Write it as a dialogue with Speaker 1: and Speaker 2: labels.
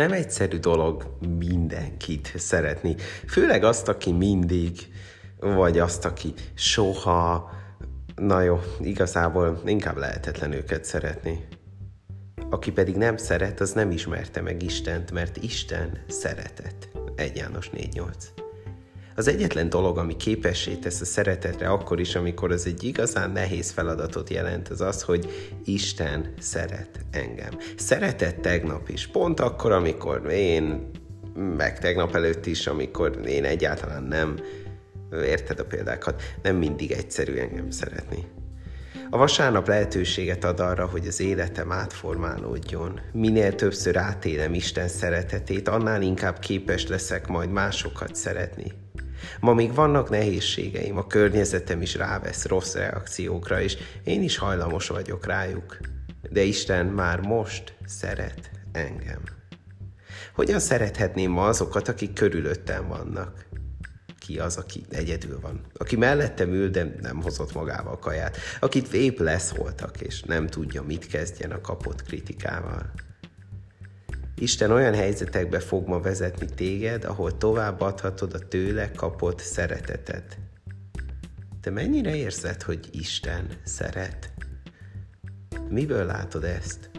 Speaker 1: Nem egyszerű dolog mindenkit szeretni. Főleg azt, aki mindig, vagy azt, aki soha. Na jó, igazából inkább lehetetlen őket szeretni. Aki pedig nem szeret, az nem ismerte meg Istent, mert Isten szeretet. 1 János 4.8. Az egyetlen dolog, ami képessé tesz a szeretetre akkor is, amikor az egy igazán nehéz feladatot jelent, az az, hogy Isten szeret engem. Szeretett tegnap is, pont akkor, amikor én, meg tegnap előtt is, amikor én egyáltalán nem, érted a példákat, nem mindig egyszerű engem szeretni. A vasárnap lehetőséget ad arra, hogy az életem átformálódjon. Minél többször átélem Isten szeretetét, annál inkább képes leszek majd másokat szeretni. Ma még vannak nehézségeim, a környezetem is rávesz rossz reakciókra, és én is hajlamos vagyok rájuk. De Isten már most szeret engem. Hogyan szerethetném ma azokat, akik körülöttem vannak? Ki az, aki egyedül van? Aki mellettem ül, de nem hozott magával kaját? Akit épp leszholtak, és nem tudja, mit kezdjen a kapott kritikával? Isten olyan helyzetekbe fog ma vezetni téged, ahol tovább adhatod a tőle kapott szeretetet. Te mennyire érzed, hogy Isten szeret? Miből látod ezt?